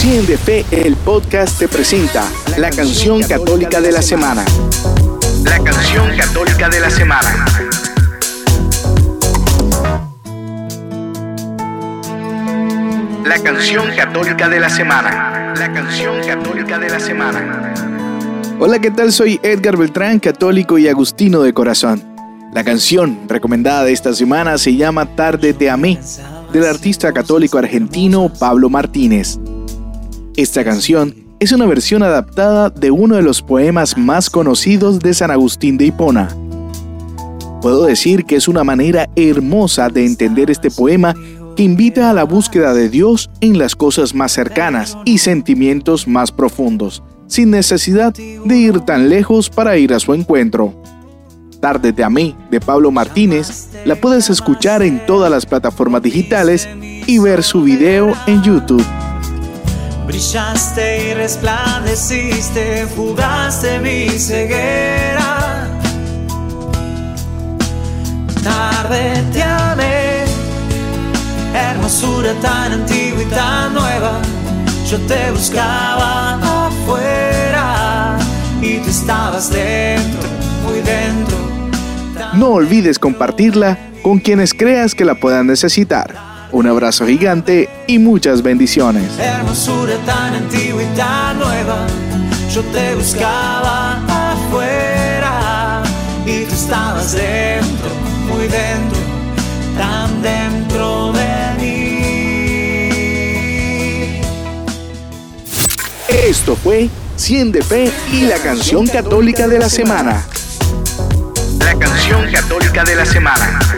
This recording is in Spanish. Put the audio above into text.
100 de Fe, el podcast te presenta la canción católica de la semana. La canción católica de la semana. La canción católica de la semana. La canción católica de la semana. Hola, ¿qué tal? Soy Edgar Beltrán, católico y agustino de corazón. La canción recomendada de esta semana se llama Tarde te amé, del artista católico argentino Pablo Martínez. Esta canción es una versión adaptada de uno de los poemas más conocidos de San Agustín de Hipona. Puedo decir que es una manera hermosa de entender este poema que invita a la búsqueda de Dios en las cosas más cercanas y sentimientos más profundos, sin necesidad de ir tan lejos para ir a su encuentro. Tarde a mí, de Pablo Martínez, la puedes escuchar en todas las plataformas digitales y ver su video en YouTube. Brillaste y resplandeciste, fugaste mi ceguera. Tarde te amé, hermosura tan antigua y tan nueva. Yo te buscaba afuera y tú estabas dentro, muy dentro. No olvides compartirla con quienes creas que la puedan necesitar. Un abrazo gigante y muchas bendiciones. Hermosura tan antigua y tan nueva, yo te buscaba afuera y tú estabas dentro, muy dentro, tan dentro de mí. Esto fue 100 de Fe y la canción católica de la semana. La canción católica de la semana.